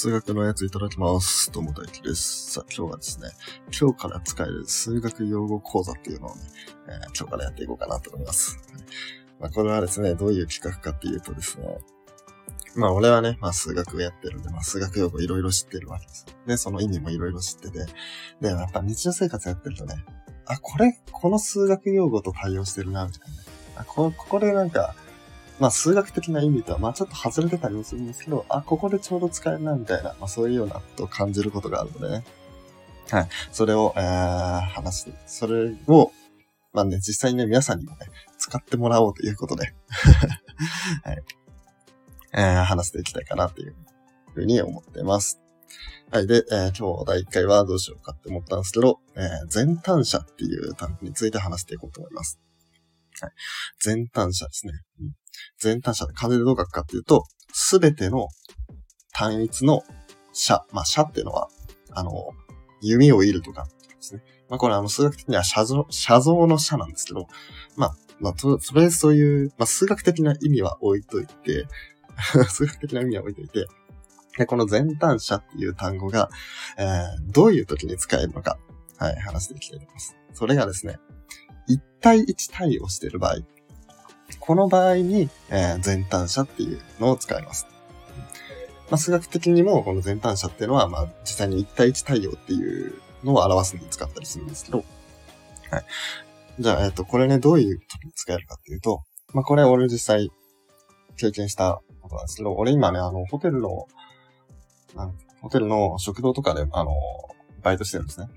数学のやついただきます。どうも大輝です。さあ、今日はですね、今日から使える数学用語講座っていうのをね、えー、今日からやっていこうかなと思います。まあ、これはですね、どういう企画かっていうとですね、まあ、俺はね、まあ、数学をやってるんで、まあ、数学用語いろいろ知ってるわけです。で、その意味もいろいろ知ってて、で、やっぱ日常生活やってるとね、あ、これ、この数学用語と対応してるな、みたいな。あ、こ、ここでなんか、まあ数学的な意味とは、まあちょっと外れてたりもするんですけど、あ、ここでちょうど使えるな、みたいな、まあそういうようなことを感じることがあるのでね。はい。それを、えー、話して、それを、まあね、実際にね、皆さんにもね、使ってもらおうということで、はい。えー、話していきたいかなというふうに思ってます。はい。で、えー、今日第1回はどうしようかって思ったんですけど、えー、全単者っていう単語について話していこうと思います。はい。全単者ですね。うん、全単者で風でどう書くかっていうと、すべての単一の社。まあ、社っていうのは、あの、弓を射るとかですね。まあ、これあの、数学的には写像、写像の社なんですけど、まあ、まあ、と、とりあえずそういう、まあ、数学的な意味は置いといて、数学的な意味は置いといて、で、この全単者っていう単語が、えー、どういう時に使えるのか、はい、話していきたいと思います。それがですね、1対1対応している場合、この場合に、えー、全単者っていうのを使います。まあ、数学的にもこの全単者っていうのは、まあ、実際に1対1対応っていうのを表すのに使ったりするんですけど、はい。じゃあ、えっ、ー、と、これね、どういう時に使えるかっていうと、まあ、これ俺実際経験したことなんですけど、俺今ね、あの、ホテルの、ホテルの食堂とかで、あの、バイトしてるんですね。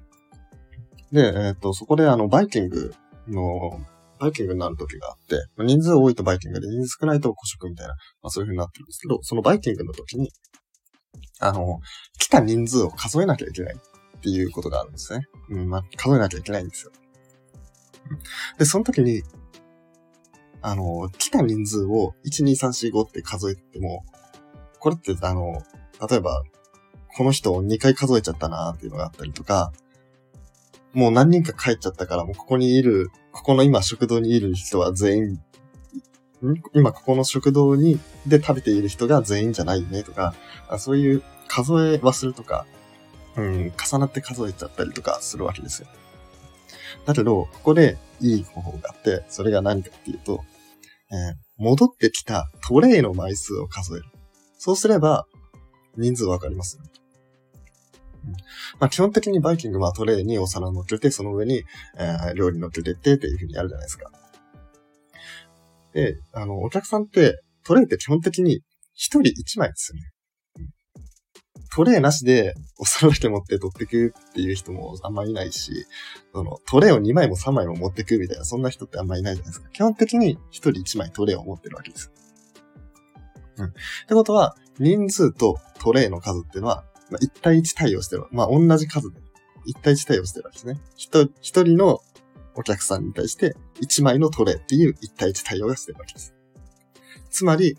で、えっ、ー、と、そこであの、バイキングの、バイキングになる時があって、ま人数多いとバイキングで、人数少ないと個食みたいな、まあそういう風になってるんですけど、そのバイキングの時に、あの、来た人数を数えなきゃいけないっていうことがあるんですね。うん、まあ、数えなきゃいけないんですよ。で、その時に、あの、来た人数を1、2、3、4、5って数えても、これって、あの、例えば、この人を2回数えちゃったなっていうのがあったりとか、もう何人か帰っちゃったから、もうここにいる、ここの今食堂にいる人は全員、今ここの食堂に、で食べている人が全員じゃないよねとか、そういう数え忘れとか、うん、重なって数えちゃったりとかするわけですよ。だけど、ここでいい方法があって、それが何かっていうと、えー、戻ってきたトレイの枚数を数える。そうすれば、人数わかりますよね。まあ、基本的にバイキングはトレイにお皿乗っけて、その上に、えー、料理乗っけてってっていう風にやるじゃないですか。で、あの、お客さんって、トレイって基本的に一人一枚ですよね。トレイなしでお皿だけ持って取ってくっていう人もあんまいないし、そのトレイを2枚も3枚も持ってくみたいな、そんな人ってあんまいないじゃないですか。基本的に一人一枚トレイを持ってるわけです。うん。ってことは、人数とトレイの数っていうのはまあ、1対1対応してる。まあ、同じ数で、1対1対応してるわけですね。一人のお客さんに対して1枚のトレイっていう1対1対応がしてるわけです。つまり、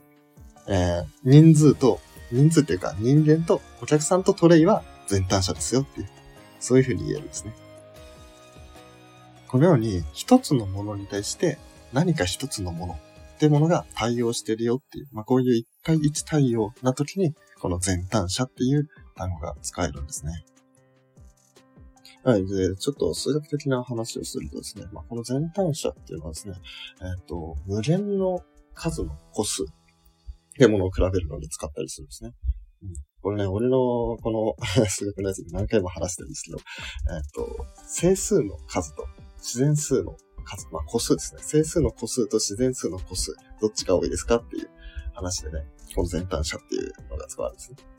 えー、人数と、人数っていうか人間とお客さんとトレイは全単者ですよっていう、そういうふうに言えるんですね。このように一つのものに対して何か一つのものっていうものが対応してるよっていう、まあ、こういう1対1対応な時に、この全単者っていう単語が使えるんですね。はい。で、ちょっと数学的な話をするとですね、まあ、この全単者っていうのはですね、えっ、ー、と、無限の数の個数ってものを比べるのに使ったりするんですね。うん、これね、俺のこの 数学のやつで何回も話してるんですけど、えっ、ー、と、整数の数と自然数の数、まあ、個数ですね。整数の個数と自然数の個数、どっちが多いですかっていう話でね、この全単者っていうのが使われるんですね。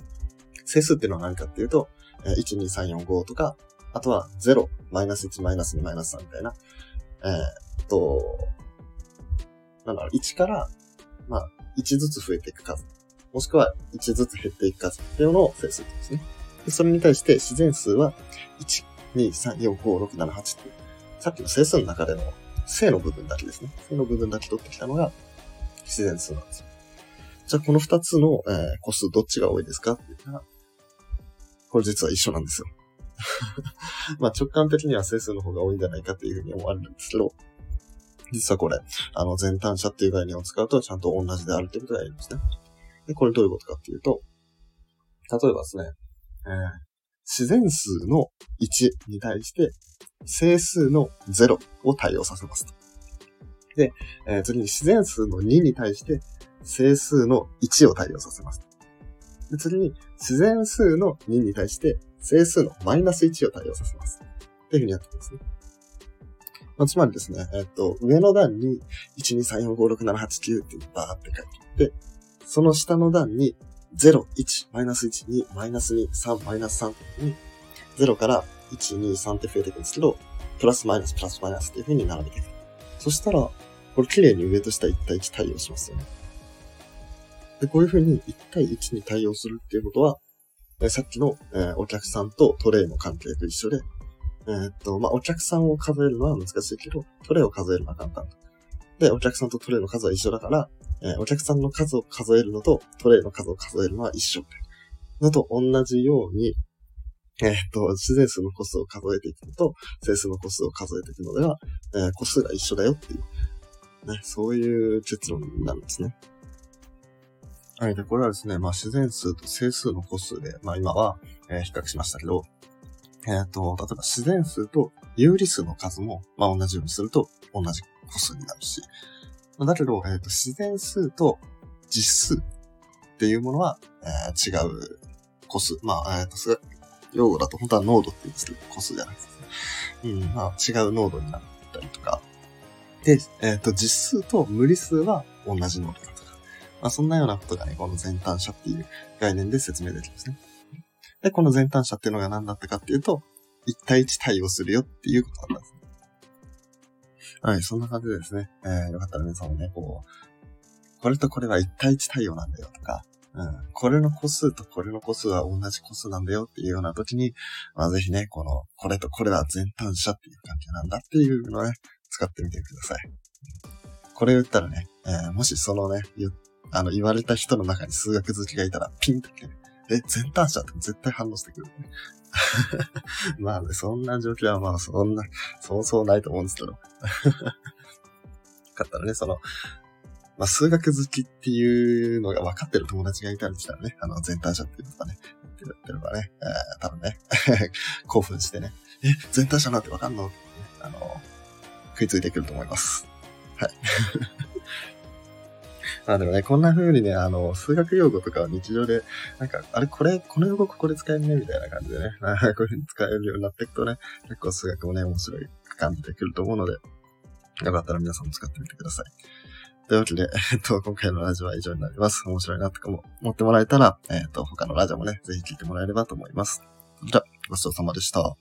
整数っていうのは何かっていうと、1、2、3、4、5とか、あとは0、マイナス1、マイナス2、マイナス3みたいな、えー、っと、なんだろう、1から、まあ、1ずつ増えていく数。もしくは1ずつ減っていく数っていうのを整数ですね。で、それに対して自然数は、1、2、3、4、5、6、7、8っていう、さっきの整数の中での正の部分だけですね。正の部分だけ取ってきたのが自然数なんですよ。じゃあこの二つの、えー、個数どっちが多いですかって言ったら、これ実は一緒なんですよ。まあ直感的には整数の方が多いんじゃないかっていうふうに思われるんですけど、実はこれ、あの、全単者っていう概念を使うとちゃんと同じであるってことが言えるんですね。で、これどういうことかっていうと、例えばですね、えー、自然数の1に対して整数の0を対応させますと。で、えー、次に自然数の2に対して整数の1を対応させます。で次に自然数の2に対して整数のマイナス1を対応させます。っていうふうにやってますね。まあ、つまりですね、えっ、と、上の段に1、2、3、4、5、6、7、8、9ってバーって書いていって、その下の段に0、1、マイナス1、2、マイナス2、3、マイナス3に、0から1、2、3って増えていくんですけど、プラスマイナス、プラスマイナスっていう風に並べていく。そしたら、これ綺麗に上と下1対1対応しますよね。で、こういう風に1対1に対応するっていうことは、えさっきの、えー、お客さんとトレイの関係と一緒で、えー、っと、まあ、お客さんを数えるのは難しいけど、トレイを数えるのは簡単。で、お客さんとトレイの数は一緒だから、えー、お客さんの数を数えるのとトレイの数を数えるのは一緒。のと同じように、えっ、と、自然数の個数を数えていくのと、整数の個数を数えていくのでは、え、個数が一緒だよっていう、ね、そういう結論なんですね。はい。で、これはですね、まあ、自然数と整数の個数で、まあ、今は、えー、比較しましたけど、えっ、ー、と、例えば自然数と有理数の数も、まあ、同じようにすると、同じ個数になるし、だけど、えっ、ー、と、自然数と実数っていうものは、えー、違う個数。まあ、えっ、ー、と、数学用語だと本当は濃度って言うんですけど、個数じゃないですね。うん、まあ、違う濃度になったりとか。で、えっ、と、実数と無理数は同じ濃度だと。まあ、そんなようなことがね、この全単者っていう概念で説明できるんですね。で、この全単者っていうのが何だったかっていうと、1対1対応するよっていうことだったんですね。はい、そんな感じでですね。えー、よかったら皆さんもね、こう、これとこれは1対1対応なんだよとか、うん、これの個数とこれの個数は同じ個数なんだよっていうような時に、まあぜひね、この、これとこれは全単者っていう関係なんだっていうのをね、使ってみてください。これ言ったらね、えー、もしそのね、あの、言われた人の中に数学好きがいたら、ピンとね、え、全単者って絶対反応してくる、ね。まあね、そんな状況はまあそんな、そうそうないと思うんですけど。かったらね、その、まあ数学好きっていうのが分かってる友達がいたりしたらね、あの、全単者っていうのがね、言ってればね、えー、多分ね、興奮してね、え、全単者なんて分かんの？って、ね、あの、食いついてくると思います。はい。まあでもね、こんな風にね、あの、数学用語とかは日常で、なんか、あれ、これ、この用語これ使えるね、みたいな感じでね、こういう風に使えるようになっていくとね、結構数学もね、面白い感じてくると思うので、よかったら皆さんも使ってみてください。というわけで、えっと、今回のラジオは以上になります。面白いなとかも思ってもらえたら、えっと、他のラジオもね、ぜひ聞いてもらえればと思います。じゃあ、ごちそうさまでした。